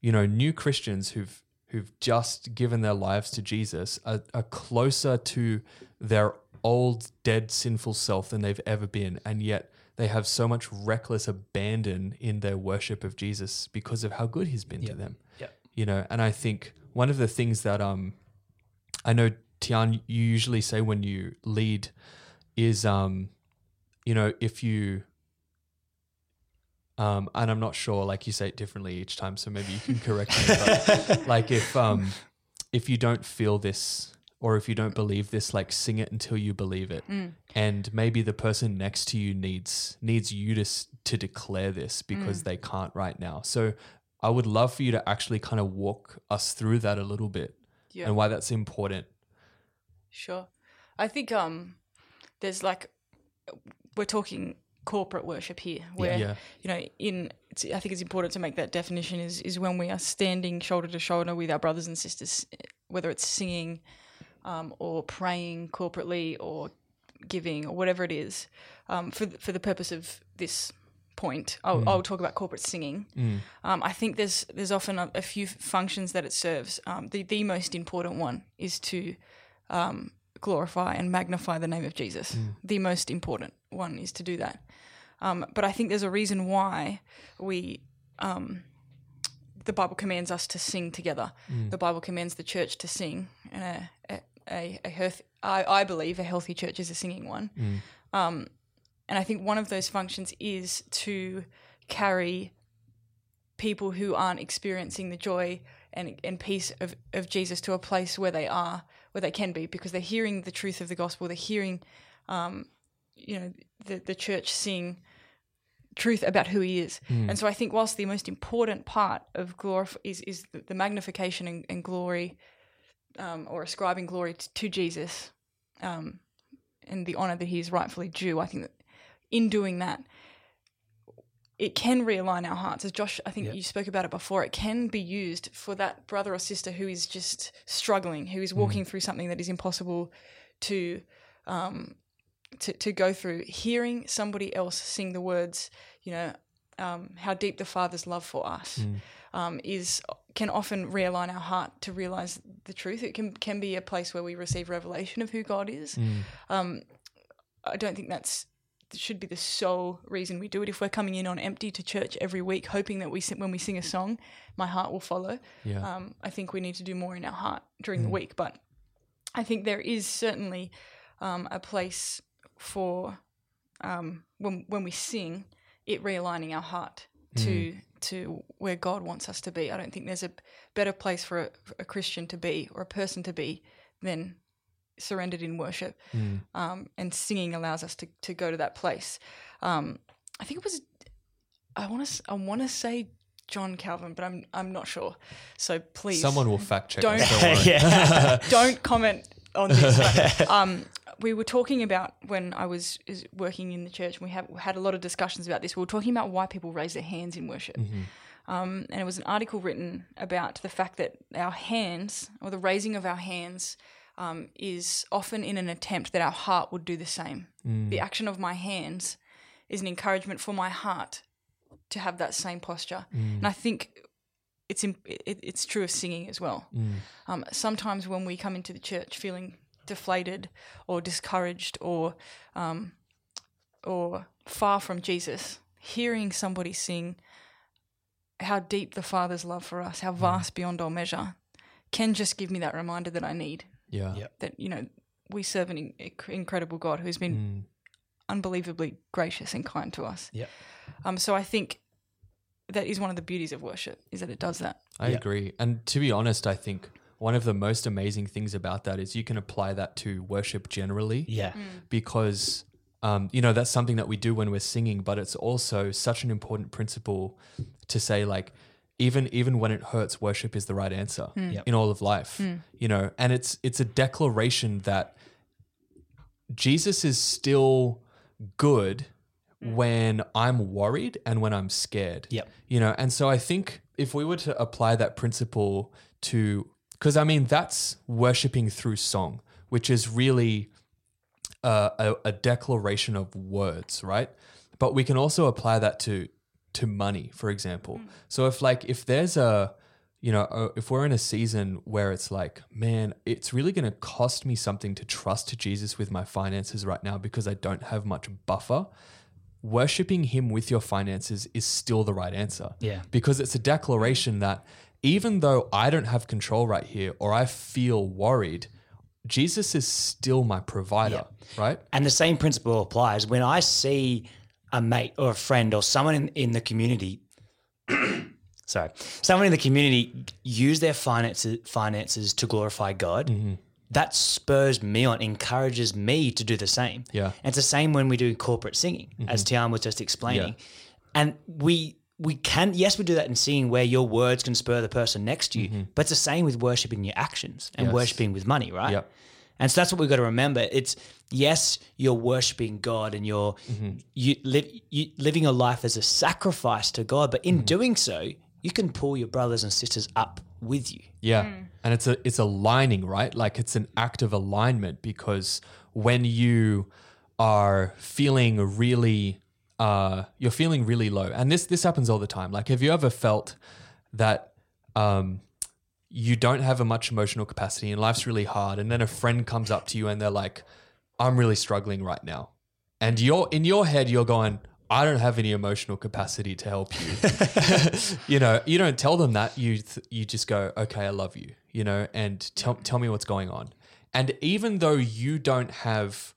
you know, new Christians who've who've just given their lives to Jesus are, are closer to their old, dead, sinful self than they've ever been, and yet they have so much reckless abandon in their worship of Jesus because of how good He's been to them. Yep. You know, and I think one of the things that um, I know Tiarne, you usually say when you lead is um, you know, if you um, and I'm not sure, like you say it differently each time, so maybe you can correct me. But like if um, if you don't feel this or if you don't believe this, like sing it until you believe it. And maybe the person next to you needs needs you to to declare this because they can't right now. So I would love for you to actually kind of walk us through that a little bit Yeah. and why that's important. Sure. I think um there's like we're talking corporate worship here where Yeah. you know in it's, I think it's important to make that definition is is when we are standing shoulder to shoulder with our brothers and sisters whether it's singing um, or praying corporately or giving or whatever it is um, for the, for the purpose of this point I'll, I'll talk about corporate singing. Um, I think there's there's often a, a few functions that it serves. Um, the the most important one is to um, glorify and magnify the name of Jesus. The most important one is to do that. Um, but I think there's a reason why we, um, the Bible commands us to sing together. The Bible commands the church to sing, and a, a, a, health, I, I believe a healthy church is a singing one. Um, and I think one of those functions is to carry people who aren't experiencing the joy and, and peace of, of Jesus to a place where they are, where they can be, because they're hearing the truth of the gospel. They're hearing, um, you know, the, the church sing truth about who he is. And so I think whilst the most important part of glorif- is, is the, magnification and, and glory um, or ascribing glory t- to Jesus um, and the honor that he is rightfully due, I think that in doing that, it can realign our hearts. As Josh, I think you spoke about it before, it can be used for that brother or sister who is just struggling, who is walking through something that is impossible to um, to, to go through. Hearing somebody else sing the words, you know, um, how deep the Father's love for us um, is can often realign our heart to realize the truth. It can can be a place where we receive revelation of who God is. Um, I don't think that's should be the sole reason we do it. If we're coming in on empty to church every week, hoping that we sing, when we sing a song, my heart will follow. Yeah. Um, I think we need to do more in our heart during the week. But I think there is certainly um, a place for um, when when we sing, it realigning our heart to to where God wants us to be. I don't think there's a better place for a, for a Christian to be or a person to be than surrendered in worship. Um, and singing allows us to, to go to that place. Um, I think it was I want to I want to say John Calvin, but I'm I'm not sure. So please Someone will fact check. Don't- us, don't don't comment on this. But, um, we were talking about when I was working in the church, and we have had a lot of discussions about this. We were talking about why people raise their hands in worship. Um, and it was an article written about the fact that our hands, or the raising of our hands, um, is often in an attempt that our heart would do the same. Mm. The action of my hands is an encouragement for my heart to have that same posture. Mm. And I think it's im- it, it's true of singing as well. Mm. Um, sometimes when we come into the church feeling deflated or discouraged or um, or far from Jesus, hearing somebody sing how deep the Father's love for us, Mm. how vast beyond all measure, can just give me that reminder that I need. Yeah. Yep. That you know we serve an in- incredible God who's been Mm. unbelievably gracious and kind to us. Yep. Um, so I think that is one of the beauties of worship is that it does that. I Yeah. agree. And to be honest, I think one of the most amazing things about that is you can apply that to worship generally Yeah. because um, you know that's something that we do when we're singing, but it's also such an important principle to say like even even when it hurts, worship is the right answer Yep. in all of life. You know, and it's it's a declaration that Jesus is still good when I'm worried and when I'm scared. Yep. You know, and so I think if we were to apply that principle to, because I mean, that's worshiping through song, which is really uh, a, a declaration of words, right? But we can also apply that to to money, for example. Mm. So if like if there's a you know, if we're in a season where it's like, man, it's really going to cost me something to trust Jesus with my finances right now because I don't have much buffer, worshiping Him with your finances is still the right answer. Yeah. Because it's a declaration that even though I don't have control right here or I feel worried, Jesus is still my provider, right? And the same principle applies when I see a mate or a friend or someone in, in the community. sorry, someone in the community use their finances finances to glorify God. Mm-hmm. That spurs me on, encourages me to do the same. Yeah. Mm-hmm. and it's the same when we do corporate singing, as Tiarne was just explaining. And we we can yes we do that in singing where your words can spur the person next to you, but it's the same with worshiping your actions and Mm-hmm. Yes. worshiping with money, right? Yep. And so that's what we've got to remember. It's yes, you're worshiping God and you're Mm-hmm. you, li- you living your life as a sacrifice to God, but in Mm-hmm. doing so, you can pull your brothers and sisters up with you. Yeah. And it's a it's aligning, right? Like it's an act of alignment because when you are feeling really uh you're feeling really low. And this this happens all the time. Like have you ever felt that um you don't have a much emotional capacity and life's really hard and then a friend comes up to you and they're like I'm really struggling right now. And you're in your head you're going I don't have any emotional capacity to help you you know, you don't tell them that. You th- you just go, okay, I love you, you know, and tell tell me what's going on. And even though you don't have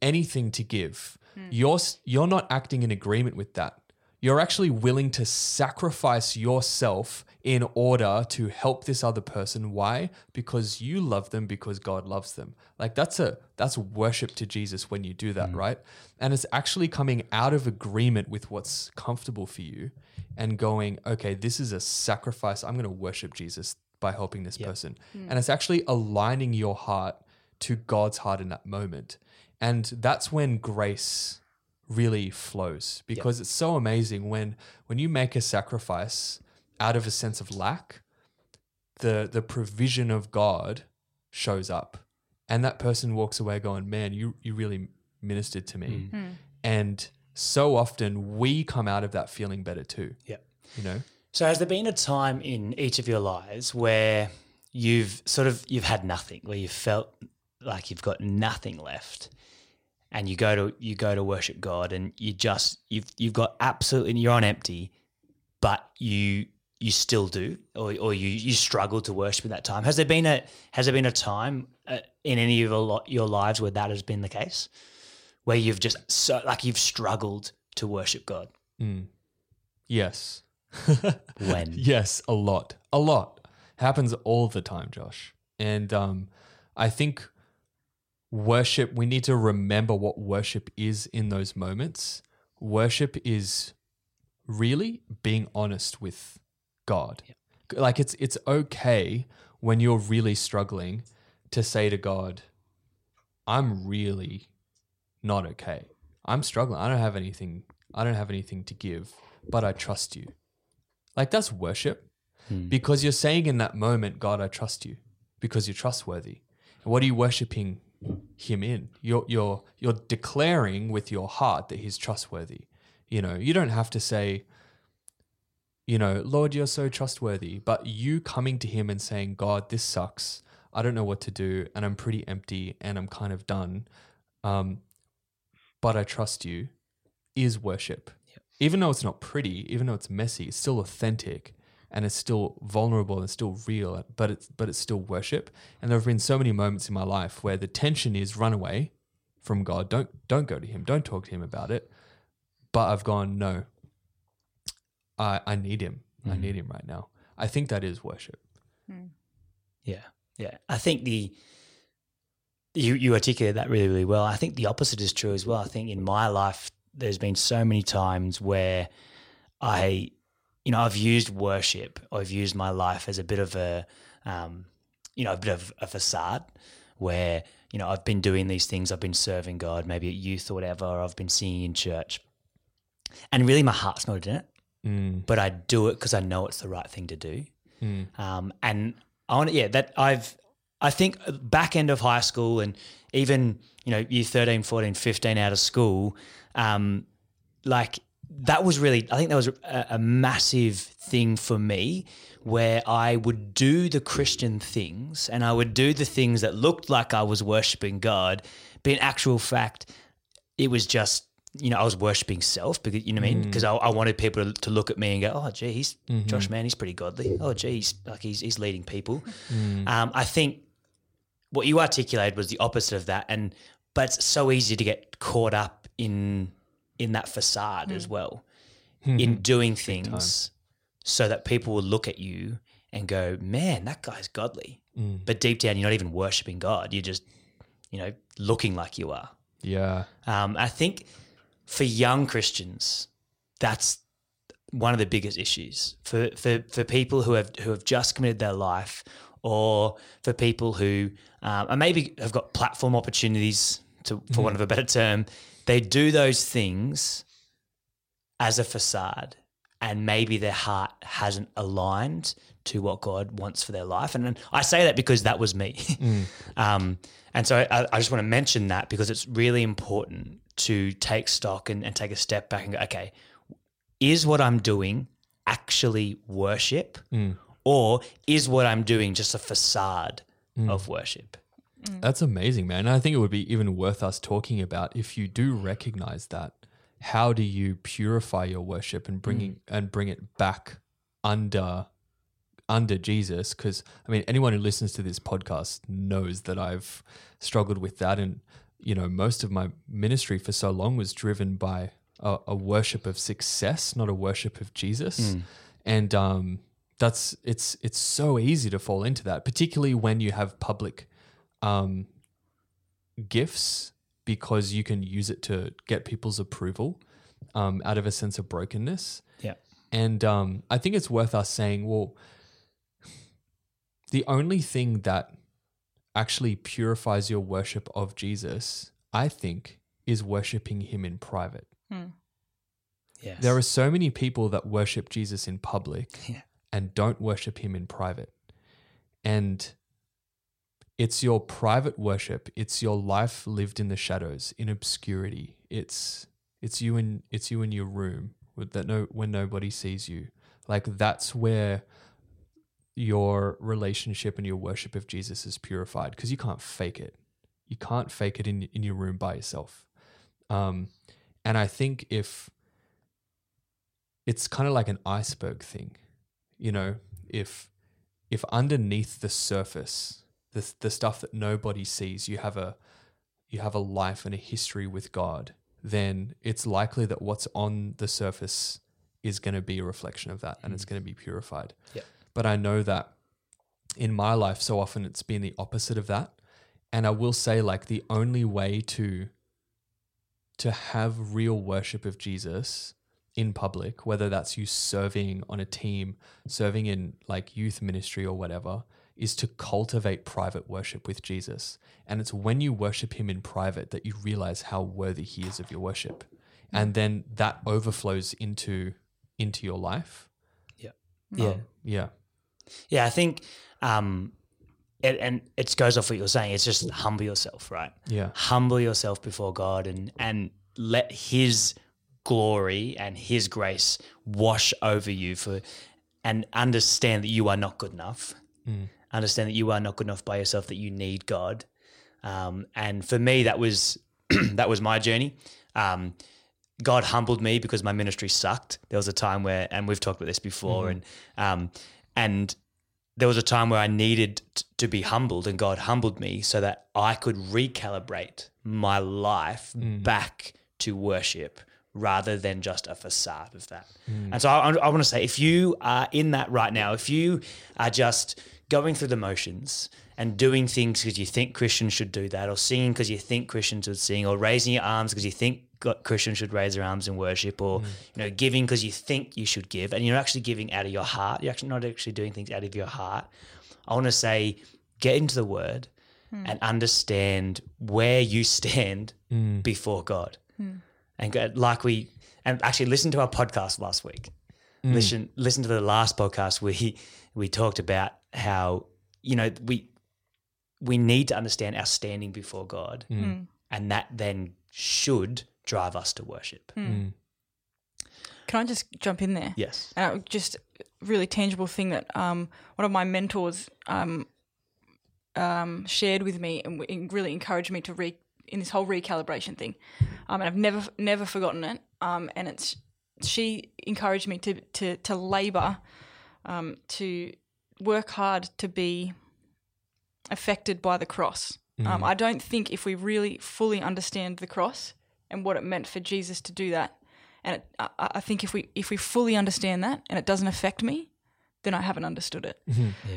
anything to give, hmm. you're you're not acting in agreement with that. You're actually willing to sacrifice yourself in order to help this other person. Why? Because you love them because God loves them. Like that's a that's worship to Jesus when you do that, mm. right? And it's actually coming out of agreement with what's comfortable for you and going, okay, this is a sacrifice. I'm going to worship Jesus by helping this person. Hmm. And it's actually aligning your heart to God's heart in that moment. And that's when grace really flows because it's so amazing when when you make a sacrifice out of a sense of lack the the provision of God shows up. And that person walks away going man you you really ministered to me. Hmm. Hmm. And so often we come out of that feeling better too. Yeah. you know? So has there been a time in each of your lives where you've sort of you've had nothing, where you felt like you've got nothing left, and you go to you go to worship God, and you just you've you've got absolutely you're on empty, but you you still do, or or you you struggle to worship at that time. Has there been a has there been a time uh, in any of your your lives where that has been the case, where you've just so like you've struggled to worship God? yes When Yes, a lot. A lot. Happens all the time, Josh. And um, I think worship, we need to remember what worship is in those moments. Worship is really being honest with God. Like it's it's okay when you're really struggling to say to God, I'm really not okay. I'm struggling. I don't have anything I don't have anything to give, but I trust you. Like that's worship hmm. because you're saying in that moment, God, I trust you because you're trustworthy. What are you worshiping him in? You're you're you're declaring with your heart that he's trustworthy. You know, you don't have to say, you know, Lord, you're so trustworthy, but you coming to him and saying, God, this sucks. I don't know what to do, and I'm pretty empty, and I'm kind of done. Um, but I trust you is worship. Even though it's not pretty, even though it's messy, it's still authentic and it's still vulnerable and still real, but it's but it's still worship. And there have been so many moments in my life where the tension is run away from God. Don't don't go to him. Don't talk to him about it. But I've gone, no. I I need him. I need him right now. I think that is worship. Yeah, yeah. I think the you you articulated that really really well. I think the opposite is true as well. I think in my life, there's been so many times where I, you know, I've used worship. I've used my life as a bit of a, um, you know, a bit of a facade where you know I've been doing these things. I've been serving God, maybe at youth or whatever. Or I've been singing in church, and really my heart's not in it. But I do it because I know it's the right thing to do. Um, and I want to, yeah, that I've, I think back end of high school and even, you know, year 13, 14, 15 out of school, um, like that was really, I think that was a, a massive thing for me where I would do the Christian things and I would do the things that looked like I was worshiping God, but in actual fact, it was just you know I was worshiping self because you know what I mean? Mm. Because I, I wanted people to, to look at me and go oh gee he's mm-hmm. Josh man he's pretty godly. Oh gee he's like he's he's leading people. Mm. Um, I think what you articulated was the opposite of that and but it's so easy to get caught up in in that facade as mm. well mm-hmm. in doing things so that people will look at you and go man that guy's godly. But deep down you're not even worshiping God. You're just you know looking like you are. Yeah. um, I think for young Christians, that's one of the biggest issues for, for, for people who have who have just committed their life, or for people who um, and maybe have got platform opportunities, to for want of a better term. They do those things as a facade, and maybe their heart hasn't aligned to what God wants for their life. And then I say that because that was me. Mm. um, and so I, I just want to mention that because it's really important to take stock and, and take a step back and go, okay, is what I'm doing actually worship? Mm. Or is what I'm doing just a facade mm. of worship? That's amazing, man. I think it would be even worth us talking about if you do recognize that. How do you purify your worship and bringing and bring it back under under Jesus? Because I mean, anyone who listens to this podcast knows that I've struggled with that, and you know, most of my ministry for so long was driven by a, a worship of success, not a worship of Jesus, and um, that's it's it's so easy to fall into that, particularly when you have public um, gifts because you can use it to get people's approval um, out of a sense of brokenness. Yeah. And um, I think it's worth us saying, well, the only thing that actually purifies your worship of Jesus, I think, is worshiping him in private. Hmm. Yes. There are so many people that worship Jesus in public Yeah. and don't worship him in private. And it's your private worship, it's your life lived in the shadows, in obscurity. It's it's you in it's you in your room with that no when nobody sees you. Like that's where your relationship and your worship of Jesus is purified because you can't fake it. You can't fake it in in your room by yourself. Um, and I think if it's kind of like an iceberg thing, you know, if if underneath the surface, the the stuff that nobody sees, you have a you have a life and a history with God, then it's likely that what's on the surface is going to be a reflection of that and it's going to be purified. Yeah. But I know that in my life, so often it's been the opposite of that. And I will say, like, the only way to to have real worship of Jesus in public, whether that's you serving on a team, serving in like youth ministry or whatever, is to cultivate private worship with Jesus. And it's when you worship him in private that you realize how worthy he is of your worship. And then that overflows into into your life. yeah. Um, yeah. Yeah, I think um, it, and it goes off what you're saying. It's just humble yourself, right? Yeah. Humble yourself before God and and let His glory and His grace wash over you for, and understand that you are not good enough. Understand that you are not good enough by yourself. That you need God. Um, and for me, that was that was my journey. Um, God humbled me because my ministry sucked. There was a time where, and we've talked about this before, and um, and there was a time where I needed t- to be humbled, and God humbled me so that I could recalibrate my life mm. back to worship rather than just a facade of that. Mm. And so I, I want to say, if you are in that right now, if you are just going through the motions and doing things because you think Christians should do that, or singing because you think Christians would sing, or raising your arms because you think God- Christians should raise their arms in worship, or mm. you know, giving because you think you should give, and you're actually giving out of your heart. You're actually not actually doing things out of your heart. I want to say, get into the Word hmm. and understand where you stand mm. before God, hmm. and go, like we and actually listen to our podcast last week. Mm. Listen, listen to the last podcast where he, we talked about how you know we we need to understand our standing before God, hmm. and that then should drive us to worship. Can I just jump in there? Yes. Uh, just really tangible thing that um, one of my mentors um, um, shared with me and really encouraged me to re in this whole recalibration thing, um, and I've never never forgotten it. Um, and it's she encouraged me to to to labour, um, to work hard to be affected by the cross. Um, I don't think if we really fully understand the cross and what it meant for Jesus to do that, and it, I, I think if we if we fully understand that and it doesn't affect me, then I haven't understood it.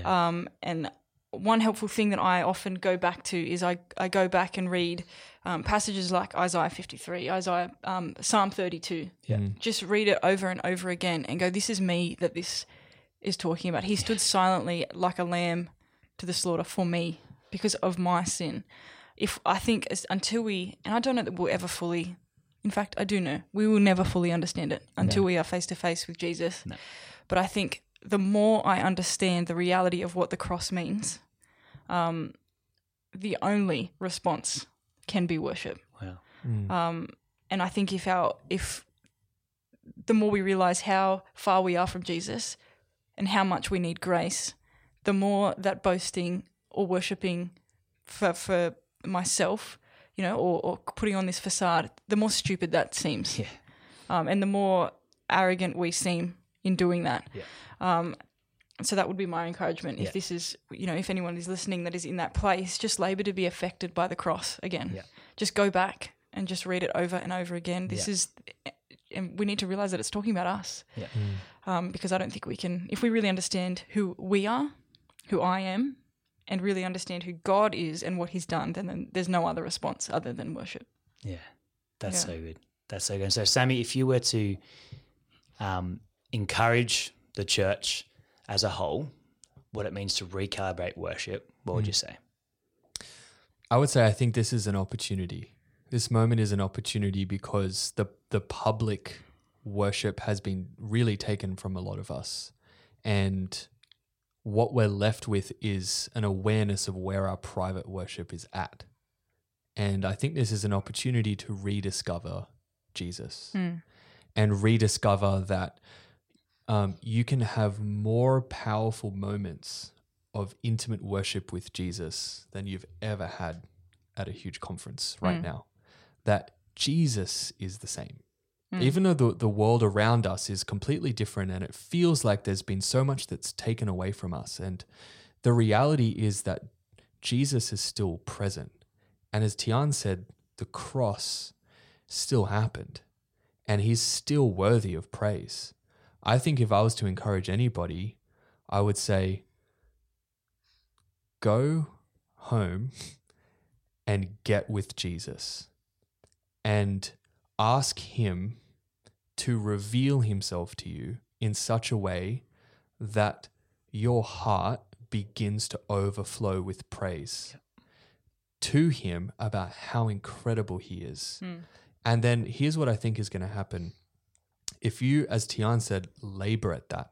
Um, and one helpful thing that I often go back to is I, I go back and read um, passages like Isaiah 53, Isaiah um, Psalm 32. Yeah. Just read it over and over again and go, this is me that this is talking about. He stood silently like a lamb to the slaughter for me because of my sin. If I think as, until we, and I don't know that we'll ever fully, in fact, I do know we will never fully understand it until we are face to face with Jesus. But I think the more I understand the reality of what the cross means, um, the only response can be worship. Wow. Um, and I think if our if the more we realize how far we are from Jesus and how much we need grace, the more that boasting or worshiping for for myself, you know, or, or putting on this facade, the more stupid that seems. Yeah. Um, and the more arrogant we seem in doing that. Yeah. Um, so that would be my encouragement. Yeah. If this is, you know, if anyone is listening that is in that place, just labour to be affected by the cross again. Yeah. Just go back and just read it over and over again. This Yeah. is, and we need to realize that it's talking about us. Yeah. Um, because I don't think we can, if we really understand who we are, who I am, and really understand who God is and what He's done, then, then there's no other response other than worship. Yeah, that's Yeah. so good. That's so good. So, Sammy, if you were to um, encourage the church as a whole, what it means to recalibrate worship, what would you say? I would say I think this is an opportunity. This moment is an opportunity because the the public worship has been really taken from a lot of us. And what we're left with is an awareness of where our private worship is at. And I think this is an opportunity to rediscover Jesus and rediscover that um, you can have more powerful moments of intimate worship with Jesus than you've ever had at a huge conference right now. That Jesus is the same. Hmm. Even though the, the world around us is completely different and it feels like there's been so much that's taken away from us. And the reality is that Jesus is still present. And as Tiarne said, the cross still happened and he's still worthy of praise. I think if I was to encourage anybody, I would say go home and get with Jesus and ask him to reveal himself to you in such a way that your heart begins to overflow with praise to him about how incredible he is. Hmm. And then here's what I think is going to happen. If you, as Tiarne said, labor at that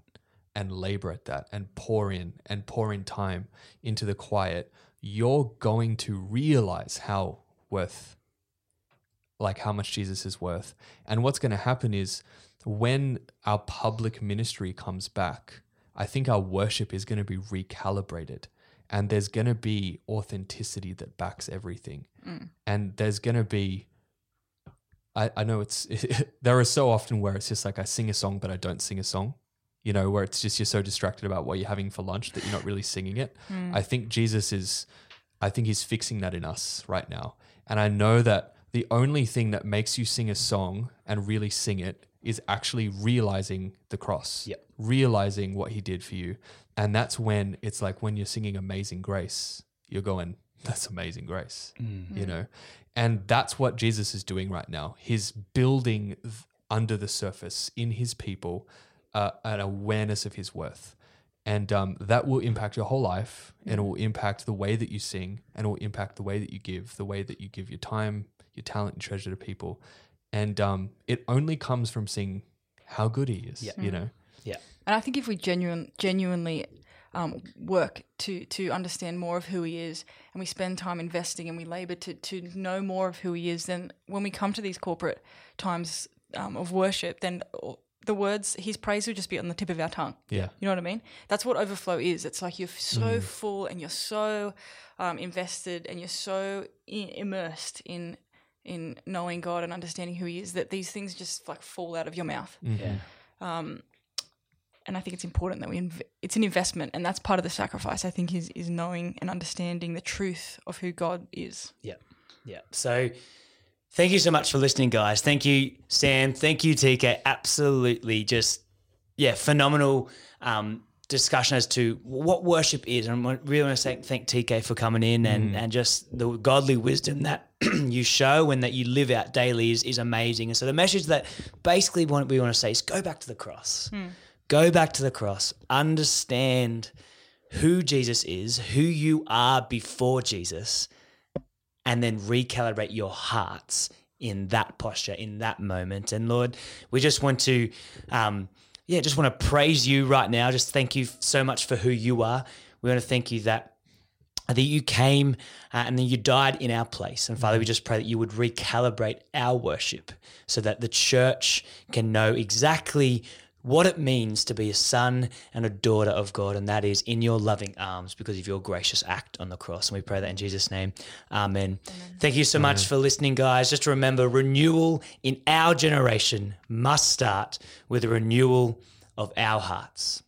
and labor at that and pour in and pour in time into the quiet, you're going to realize how worth like how much Jesus is worth. And what's going to happen is when our public ministry comes back, I think our worship is going to be recalibrated and there's going to be authenticity that backs everything. Mm. And there's going to be I, I know it's there are so often where it's just like I sing a song but I don't sing a song. You know, where it's just you're so distracted about what you're having for lunch that you're not really singing it. Mm. I think Jesus is I think he's fixing that in us right now. And I know that the only thing that makes you sing a song and really sing it is actually realizing the cross, Yep. realizing what he did for you. And that's when it's like when you're singing Amazing Grace, you're going, that's amazing grace, you know? And that's what Jesus is doing right now. He's building th- under the surface in his people uh, an awareness of his worth and um, that will impact your whole life and it will impact the way that you sing and it will impact the way that you give the way that you give your time your talent and treasure to people and um, it only comes from seeing how good he is Yeah. you know Yeah. And I think if we genuine, genuinely um, work to to understand more of who he is, and we spend time investing and we labor to to know more of who he is, then when we come to these corporate times um, of worship, then the words his praise will just be on the tip of our tongue. yeah You know what I mean? That's what overflow is. It's like you're so full and you're so um, invested and you're so I- immersed in in knowing God and understanding who He is that these things just like fall out of your mouth. Yeah. Um, And I think it's important that we inv- it's an investment, and that's part of the sacrifice. I think is is knowing and understanding the truth of who God is. Yeah. Yeah. So thank you so much for listening, guys. Thank you, Sam. Thank you, TK. Absolutely just, yeah, phenomenal um, discussion as to what worship is. And I really want to say thank TK for coming in and, and just the godly wisdom that you show and that you live out daily is, is amazing. And so the message that basically what we want to say is go back to the cross. Go back to the cross. Understand who Jesus is, who you are before Jesus, and then recalibrate your hearts in that posture, in that moment. And Lord, we just want to, um, yeah, just want to praise you right now. Just thank you so much for who you are. We want to thank you that that you came uh, and then you died in our place. And Father, we just pray that you would recalibrate our worship so that the church can know exactly what it means to be a son and a daughter of God, and that is in your loving arms because of your gracious act on the cross. And we pray that in Jesus' name. Amen. Thank you so much for listening, guys. Just remember renewal in our generation must start with a renewal of our hearts.